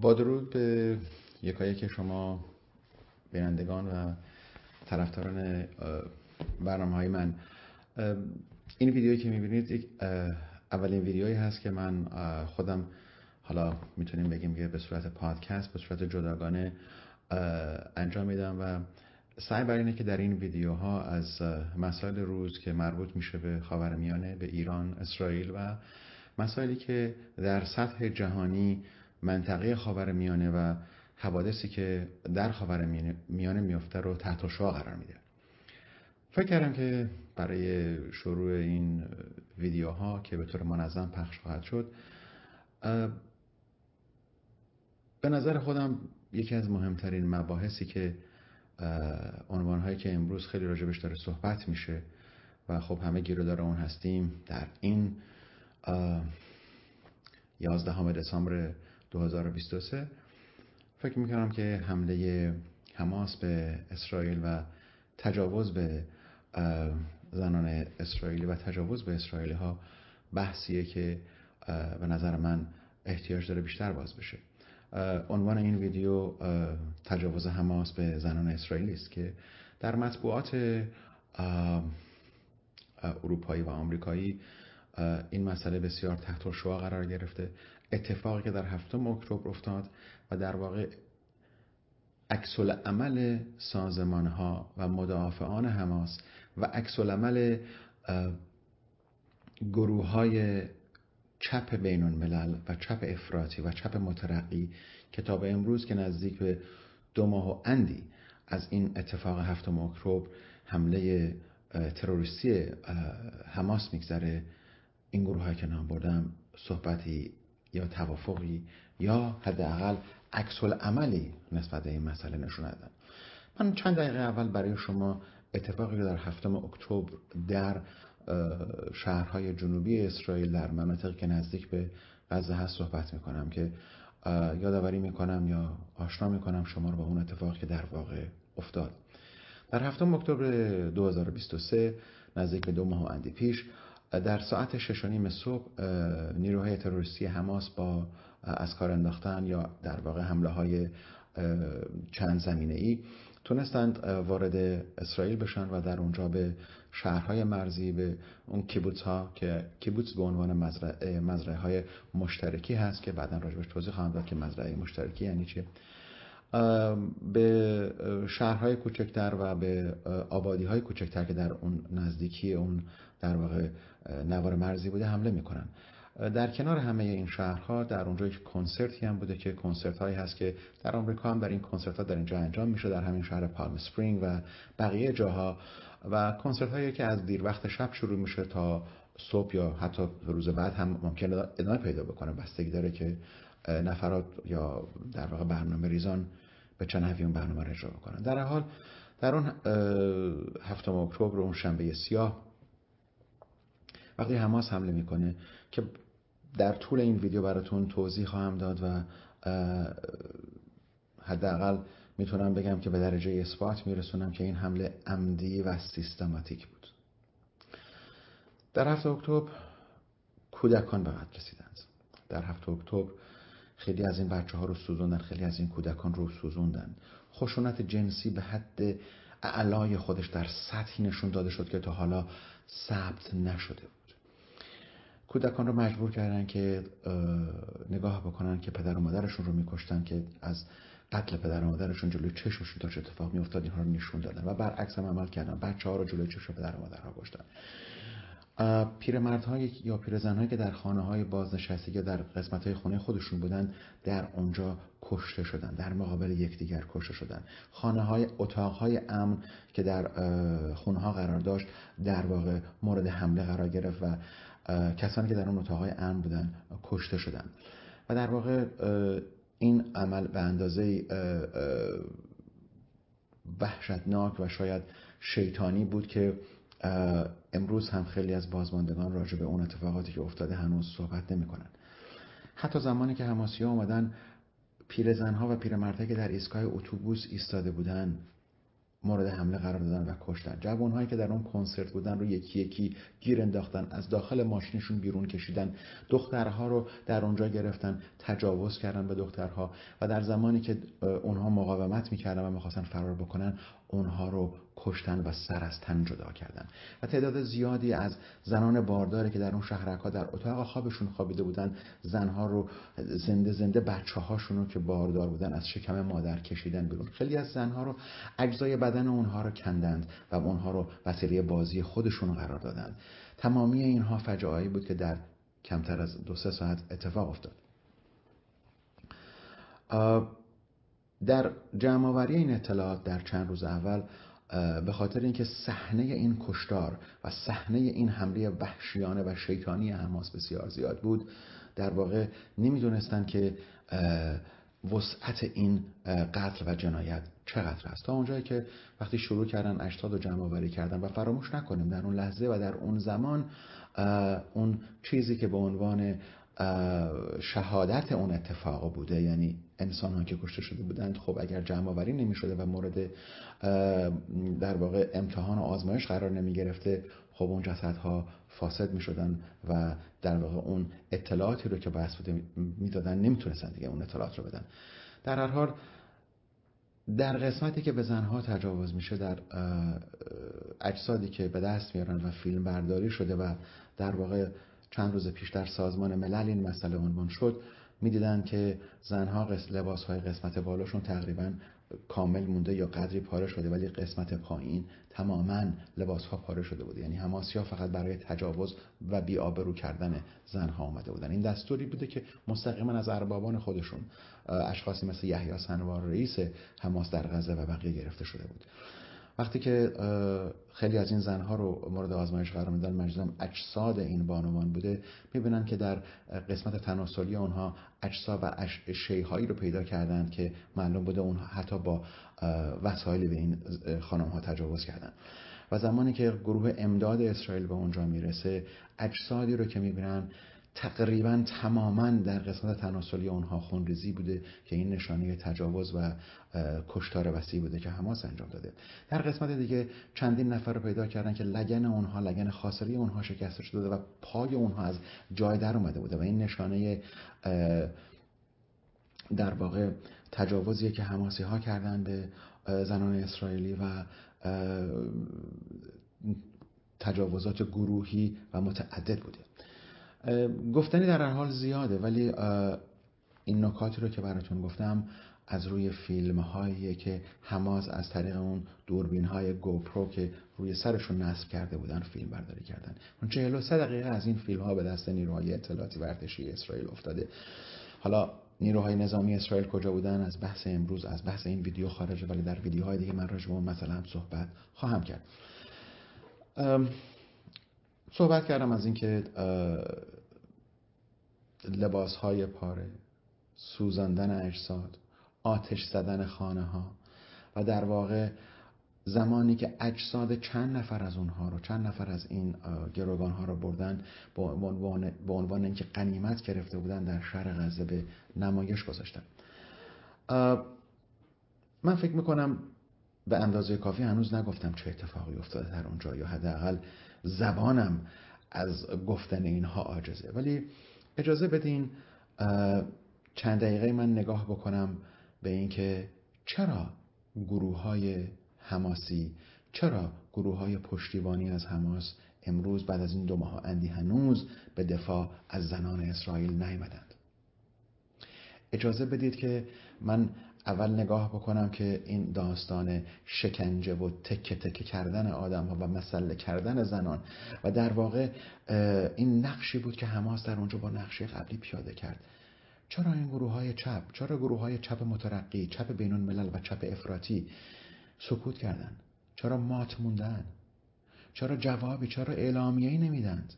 با درود به یکایی که شما بینندگان و طرفداران برنامه های من. این ویدیویی که می‌بینید اولین ویدیویی هست که من خودم حالا می‌تونیم بگیم که به صورت پادکست به صورت جداگانه انجام میدم و سعی بر اینه که در این ویدیوها از مسائل روز که مربوط میشه به خاورمیانه به ایران اسرائیل و مسائلی که در سطح جهانی منطقه خاورمیانه و حوادثی که در خاورمیانه میفته رو تحت شعا قرار میده. فکر کردم که برای شروع این ویدیوها که به طور منظم پخش خواهد شد به نظر خودم یکی از مهمترین مباحثی که عنوانهایی که امروز خیلی راجبش داره صحبت میشه و خب همه گیرودار اون هستیم در این 11 دسامبر 2023 فکر می‌کنم که حمله حماس به اسرائیل و تجاوز به زنان اسرائیلی و تجاوز به اسرائیلی ها بحثیه که به نظر من احتیاج داره بیشتر باز بشه. عنوان این ویدیو تجاوز حماس به زنان اسرائیلی است که در مطبوعات اروپایی و آمریکایی این مسئله بسیار تحت شعا قرار گرفته. اتفاقی که در هفتم اکتبر افتاد و در واقع عکس عمل سازمان ها و مدافعان حماس و عکس عمل گروه های چپ بین الملل و چپ افراطی و چپ مترقی کتاب امروز که نزدیک به دو ماه و اندی از این اتفاق هفتم اکتبر حمله تروریستی حماس میگذره این گروه که نام بردم صحبتی یا توافقی یا حداقل عکس عملی نسبت به این مسئله نشون دادن من چند دقیقه اول برای شما اتفاقی که در هفتم اکتبر در شهرهای جنوبی اسرائیل در مناطقی که نزدیک به غزه هست صحبت می‌کنم که یادآوری می‌کنم یا آشنا می‌کنم شما رو با اون اتفاقی که در واقع افتاد. در هفتم اکتبر 2023 نزدیک به دو ماه اندی پیش در ساعت شش نیم صبح نیروهای تروریستی حماس با از کار انداختن یا در واقع حمله های چند زمینه ای تونستند وارد اسرائیل بشن و در اونجا به شهرهای مرزی به اون کیبوتس ها که کیبوتس به عنوان مزرعه, مزرعه های مشترکی هست که بعدا راجبش توضیح خواهم داد که مزرعه مشترکی یعنی چیه. به شهرهای کوچکتر و به آبادی های کوچکتر که در اون نزدیکی اون در واقع نوار مرزی بوده حمله می‌کنن. در کنار همه این شهرها در اونجا یک کنسرتی هم بوده که کنسرت هایی هست که در آمریکا هم در این کنسرت ها در اینجا انجام میشه در همین شهر پالم سپرینگ و بقیه جاها. و کنسرت هایی که از دیر وقت شب شروع میشه تا صبح یا حتی روز بعد هم ممکنه ادامه پیدا بکنه. بستگی داره که نفرات یا در واقع برنامه ریزان به چند نحوی اون برنامه رو اجرا بکنن. در حال در اون هفتم اکتبر اون شنبه سیاه وقتی حماس حمله می‌کنه که در طول این ویدیو براتون توضیح خواهم داد و حداقل می‌تونم بگم که به درجه اثبات میرسونم که این حمله عمدی و سیستماتیک بود. در هفته اکتبر کودکان به قتل رسیدند. در هفته اکتبر خیلی از این بچه ها رو سوزوندن خیلی از این کودکان رو سوزوندن. خشونت جنسی به حد اعلای خودش در سطحی نشون داده شد که تا حالا ثبت نشده بود. کودکان رو مجبور کردن که نگاه بکنن که پدر و مادرشون رو میکشتن که از قتل پدر و مادرشون جلوی چشمشون چه اتفاق میافتاد اینها رو نشون دادن. و برعکس هم عمل کردن. بچه ها رو جلوی چشم پدر و مادرها کشتن. پیرمردهای یا پیرزنهایی که در خانه های بازنشسته یا در قسمت های خونه خودشون بودن در اونجا کشته شدن در مقابل یکدیگر کشته شدن. خانه های اتاق های امن که در خونه ها قرار داشت در واقع مورد حمله قرار گرفت و کسانی که در اون اتاقای امن بودن کشته شدن. و در واقع این عمل به اندازه وحشتناک و شاید شیطانی بود که امروز هم خیلی از بازماندگان راجع به اون اتفاقاتی که افتاده هنوز صحبت نمی کنن. حتی زمانی که هماسی ها اومدن پیرزنها و پیرمردها که در ایستگاه اتوبوس ایستاده بودن مورد حمله قرار دادن و کشتن. جوانهایی که در اون کنسرت بودن رو یکی یکی گیر انداختن از داخل ماشینشون بیرون کشیدن. دخترها رو در اونجا گرفتن تجاوز کردن به دخترها. و در زمانی که اونها مقاومت می‌کردن و می‌خواستن فرار بکنن اونها رو کشتن و سر از تن جدا کردن. و تعداد زیادی از زنان بارداری که در اون شهرکها در اتاق خوابشون خوابیده بودن زنها رو زنده زنده بچه هاشون رو که باردار بودن از شکم مادر کشیدن بیرون. خیلی از زنها رو اجزای بدن اونها رو کندند و اونها رو وسیله بازی خودشون قرار دادند. تمامی اینها فجاعی بود که در کمتر از دو سه ساعت اتفاق افتاد. در جمعآوری این اطلاعات در چند روز اول به خاطر اینکه صحنه این کشتار و صحنه این حمله وحشیانه و شیطانی حماس بسیار زیاد بود در واقع نمی‌دونستند که وسعت این قتل و جنایت چقدر است. تا اونجایی که وقتی شروع کردن اجساد و جمع آوری کردن و فراموش نکنیم در اون لحظه و در اون زمان اون چیزی که به عنوان شهادت اون اتفاق بوده. یعنی انسان ها که کشته شده بودند خب اگر جمع آوری نمی شده و مورد در واقع امتحان و آزمایش قرار نمی گرفته خب اون جسدها فاسد می شدن و در واقع اون اطلاعاتی رو که باعث بوده می‌دادن نمی‌تونستن دیگه اون اطلاعات رو بدن. در هر حال در قسمتی که به زنها تجاوز میشه در اجسادی که به دست میارن و فیلم برداری شده و در واقع چند روز پیش در سازمان ملل این مسئله عنوان شد می‌دیدن که زنها لباس های قسمت بالاشون تقریبا کامل مونده یا قدری پاره شده ولی قسمت پایین تماما لباس ها پاره شده بوده یعنی هماسی ها فقط برای تجاوز و بیابرو کردن زنها آمده بودن. این دستوری بوده که مستقیما از اربابان خودشون اشخاصی مثل یحیی سنوار رئیس حماس در غزه و بقیه گرفته شده بود. وقتی که خیلی از این زنها رو مورد آزمایش قرار میدن مجزم اجساد این بانوان بوده می‌بینن که در قسمت تناسلی اونها اجساد و شیهایی رو پیدا کردند که معلوم بوده اونها حتی با وسایلی به این خانم ها تجاوز کردن. و زمانی که گروه امداد اسرائیل به اونجا می‌رسه اجسادی رو که می‌بینن تقریبا تماما در قسمت تناسلی اونها خونریزی بوده که این نشانه تجاوز و کشتار وسیع بوده که حماس انجام داده. در قسمت دیگه چندین نفر رو پیدا کردن که لگن اونها لگن خاصری اونها شکسته شده و پای اونها از جای در اومده بوده و این نشانه در واقع تجاوزیه که حماسی ها کردن به زنان اسرائیلی و تجاوزات گروهی و متعدد بوده. گفتنی در هر حال زیاده ولی این نکاتی رو که براتون گفتم از روی فیلم هایی که هماز از طریق اون دوربین های گوپرو که روی سرشون نصب کرده بودن فیلم برداری کردن. اون 43 دقیقه از این فیلم ها به دست نیروهای اطلاعاتی و ارتشی اسرائیل افتاده. حالا نیروهای نظامی اسرائیل کجا بودن؟ از بحث امروز از بحث این ویدیو خارجه ولی در ویدیوهای دیگه من راجع به اون مثلا هم صحبت خواهم کرد. صحبت کردم از اینکه لباس های پاره سوزاندن اجساد آتش زدن خانه ها و در واقع زمانی که اجساد چند نفر از اونها رو چند نفر از این گروگان ها رو بردن به عنوان, عنوان اینکه قنیمت گرفته بودن در شهر غزه به نمایش گذاشتن. من فکر می‌کنم به اندازه کافی هنوز نگفتم چه اتفاقی افتاده در اونجا یا حداقل زبانم از گفتن اینها عاجزه. ولی اجازه بدین چند دقیقه من نگاه بکنم به اینکه چرا گروه های حماسی چرا گروه های پشتیبانی از حماس امروز بعد از این دو ماه اندی هنوز به دفاع از زنان اسرائیل نیامدند. اجازه بدید که من اول نگاه بکنم که این داستان شکنجه و تکه تکه کردن آدم ها و مسله کردن زنان. و در واقع این نقشی بود که حماس در اونجا با نقشه قبلی پیاده کرد. چرا این گروه های چپ چرا گروه های چپ مترقی چپ بینون ملل و چپ افراطی سکوت کردن؟ چرا مات موندن؟ چرا جوابی چرا اعلامیه‌ای نمیدند؟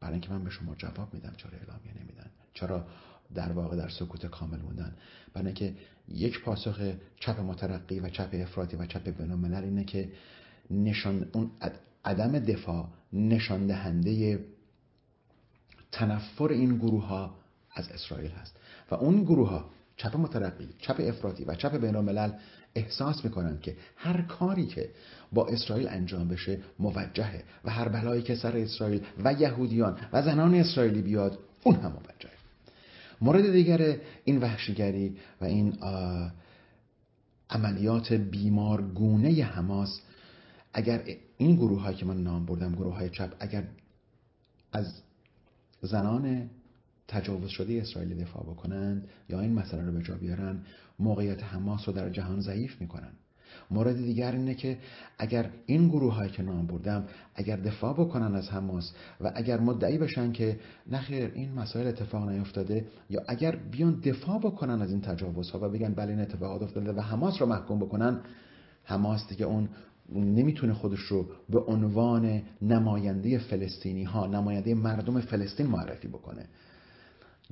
برای اینکه من به شما جواب میدم چرا اعلامیه نمیدن؟ چرا در واقع در سکوت کامل موندن. برای اینکه یک پاسخ چپ مترقی و چپ افراطی و چپ بینالملل اینه که نشان اون عدم دفاع نشان دهنده تنفر این گروه ها از اسرائیل هست. و اون گروه ها چپ مترقی چپ افراطی و چپ بین احساس می‌کنن که هر کاری که با اسرائیل انجام بشه موجهه و هر بلایی که سر اسرائیل و یهودیان و زنان اسرائیلی بیاد اون هم موجهه. مورد دیگر این وحشیگری و این عملیات بیمارگونه حماس اگر این گروه که من نام بردم گروه های چپ اگر از زنان تجاوز شده اسرائیل دفاع بکنند یا این مسئله رو به جا بیارن موقعیت حماس رو در جهان ضعیف می‌کنن. مورد دیگر اینه که اگر این گروه هایی که نام بردم اگر دفاع بکنن از حماس و اگر مدعی بشن که نخیر این مسائل اتفاق نیفتاده یا اگر بیان دفاع بکنن از این تجاوزها و بگن بله این اتفاقات افتاده و حماس رو محکوم بکنن حماس دیگه اون نمی‌تونه خودش رو به عنوان نماینده فلسطینی ها نماینده مردم فلسطین معرفی بکنه.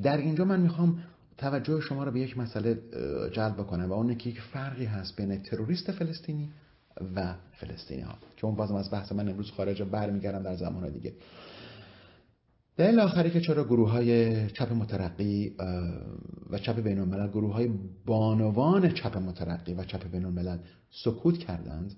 در اینجا من می‌خوام توجه شما رو به یک مسئله جلب بکنم و اون که یک فرقی هست بین تروریست فلسطینی و فلسطینی ها که اون بازم از بحث من امروز خارج برمیگردم در زمان دیگه. دلیل آخری که چرا گروه های چپ مترقی و چپ بین الملل گروه های بانوان چپ مترقی و چپ بین الملل سکوت کردند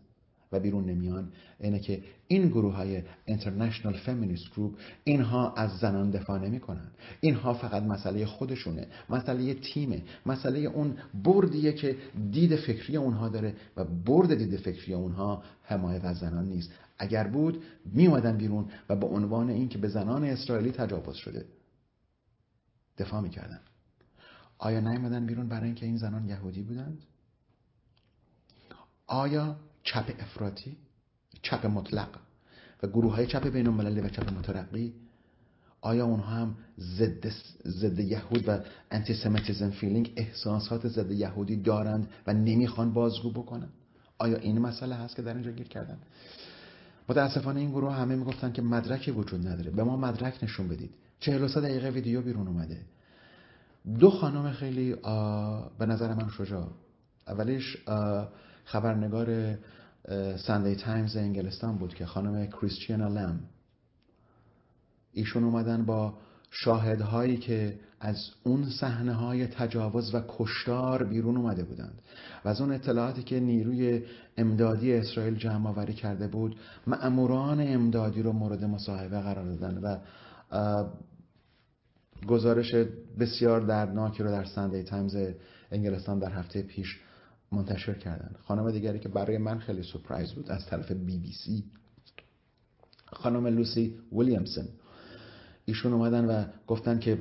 و بیرون نمیان. اینه که این گروه های International Feminist Group اینها از زنان دفاع نمی کنن اینها فقط مسئله خودشونه مسئله تیمه مسئله اون بردیه که دید فکری اونها داره و برد دید فکری اونها حمایت از زنان نیست. اگر بود می اومدن بیرون و به عنوان این که به زنان اسرائیلی تجاوز شده. دفاع می‌کردن. آیا نیومدن بیرون برای اینکه این زنان یهودی بودند؟ آیا چپ افراطی چپ مطلق و گروه های چپ بین و چپ مترقی. آیا اونها هم ضد ضد یهود و anti-Semitism feeling احساسات ضد یهودی دارند و نمی‌خوان بازگو بکنن؟ آیا این مسئله هست که در اینجا گیر کردن؟ متاسفانه این گروه همه می‌گفتن که مدرکی وجود نداره. به ما مدرک نشون بدید. 43 دقیقه ویدیو بیرون اومده. دو خانم خیلی به نظر من شجاع. اولیش خبرنگار سندی تایمز انگلستان بود که خانم کریستیانا لم ایشون اومدن با شاهدهایی که از اون صحنه های تجاوز و کشتار بیرون اومده بودند. و از اون اطلاعاتی که نیروی امدادی اسرائیل جمع آوری کرده بود مأموران امدادی رو مورد مصاحبه قرار دادن و گزارش بسیار دردناکی رو در ساندی تایمز انگلستان در هفته پیش منتشر کردن. خانم دیگری که برای من خیلی surprise بود از طرف بی بی سی. خانم لوسی ویلیامسون ایشون اومدن و گفتن که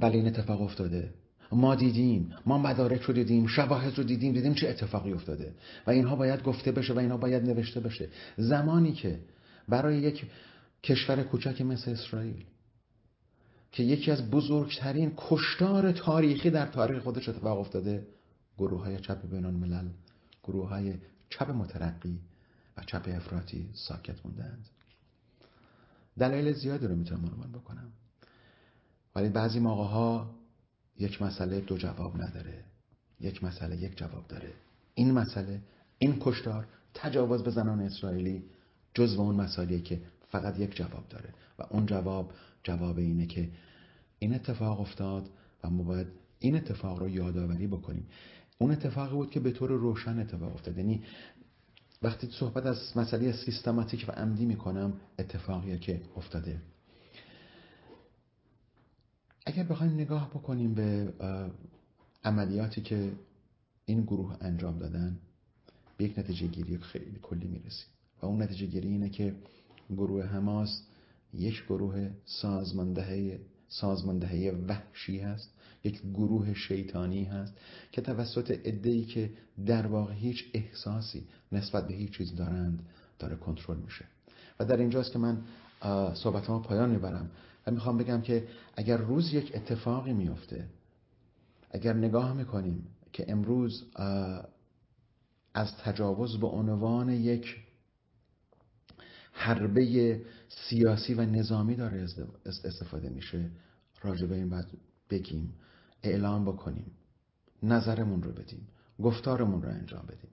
بله اتفاق افتاده. ما دیدیم ما مدارک رو دیدیم شواهد رو دیدیم دیدیم چه اتفاقی افتاده. و اینها باید گفته بشه و اینها باید نوشته بشه. زمانی که برای یک کشور کوچک مثل اسرائیل که یکی از بزرگترین کشتار تاریخی در تاریخ خودش اتفاق افتاده گروه های چپ بینان ملل گروه های چپ مترقی و چپ افراطی ساکت موندند. دلایل زیادی رو می‌تونم عنوان بکنم. ولی بعضی موقع ها یک مسئله دو جواب نداره. یک مسئله یک جواب داره. این مسئله این کشتار تجاوز به زنان اسرائیلی جزو اون مسائلیه که فقط یک جواب داره. و اون جواب جواب اینه که این اتفاق افتاد و ما باید این اتفاق رو یادآوری بکنیم. اون اتفاقی بود که به طور روشن اتفاق افتاد. یعنی وقتی صحبت از مسئله سیستماتیک و عمدی می‌کنم اتفاقیه که افتاده. اگر بخوایم نگاه بکنیم به عملیاتی که این گروه انجام دادن به یک نتیجه گیری خیلی کلی می‌رسیم. و اون نتیجه گیری اینه که گروه حماس یک گروه سازماندهه سازماندهی وحشی هست. یک گروه شیطانی هست که توسط ادهی که در واقع هیچ احساسی نسبت به هیچ چیز دارند داره کنترل میشه. و در اینجاست که من صحبت ما پایان می‌برم و می‌خوام بگم که اگر روز یک اتفاقی میفته اگر نگاه می‌کنیم که امروز از تجاوز به عنوان یک حربه سیاسی و نظامی داره استفاده میشه راجع به این باید بگیم. اعلام بکنیم. نظرمون رو بدیم. گفتارمون رو انجام بدیم.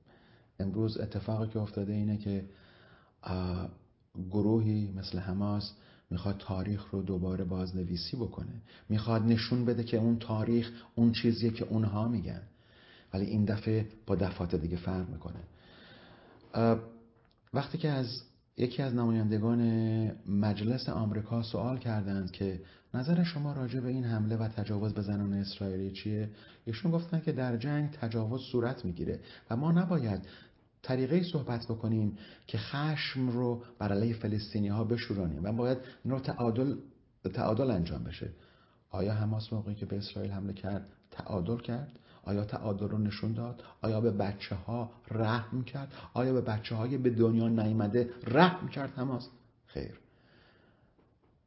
امروز اتفاقی که افتاده اینه که گروهی مثل حماس می‌خواد تاریخ رو دوباره بازنویسی بکنه. می‌خواد نشون بده که اون تاریخ اون چیزیه که اونها میگن. ولی این دفعه با دفعات دیگه فرق می‌کنه. وقتی که از یکی از نمایندگان مجلس آمریکا سوال کردند که نظر شما راجع به این حمله و تجاوز به زنان اسرائیلی چیه؟ ایشون گفتن که در جنگ تجاوز صورت می‌گیره و ما نباید طریقه صحبت بکنیم که خشم رو بر علیه فلسطینی ها بشورانیم و باید نوع تعادل تعادل انجام بشه آیا حماس موقعی که به اسرائیل حمله کرد تعادل کرد آیا تعادل رو نشون داد؟ آیا به بچه ها رحم کرد؟ آیا به بچه های به دنیا نیامده رحم کرد حماس؟ خیر.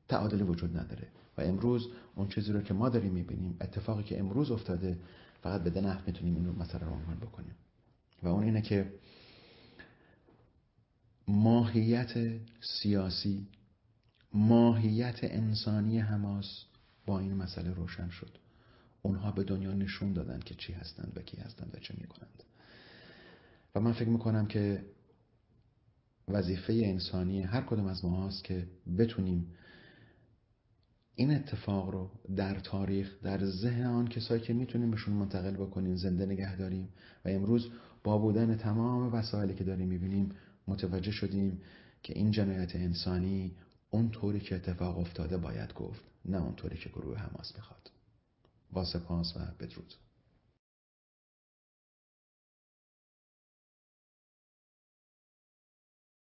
تعادلی وجود نداره و امروز اون چیزی رو که ما داریم می‌بینیم اتفاقی که امروز افتاده فقط به نحو می‌تونیم این رو مثلا رو بکنیم. و اون اینه که ماهیت سیاسی ماهیت انسانی حماس با این مسئله روشن شد. اونها به دنیا نشون دادن که چی هستند و کی هستند و چه می‌کنند. و من فکر می‌کنم که وظیفه انسانی هر کدوم از ما هست که بتونیم این اتفاق رو در تاریخ در ذهن آن کسایی که می‌تونیم بهشون منتقل بکنیم زنده نگه داریم و امروز با بودن تمام وسایلی که داریم می‌بینیم متوجه شدیم که این جنایت انسانی اون طوری که اتفاق افتاده باید گفت نه اون طوری که گروه حماس می‌خواد. با سپاس و بدرود.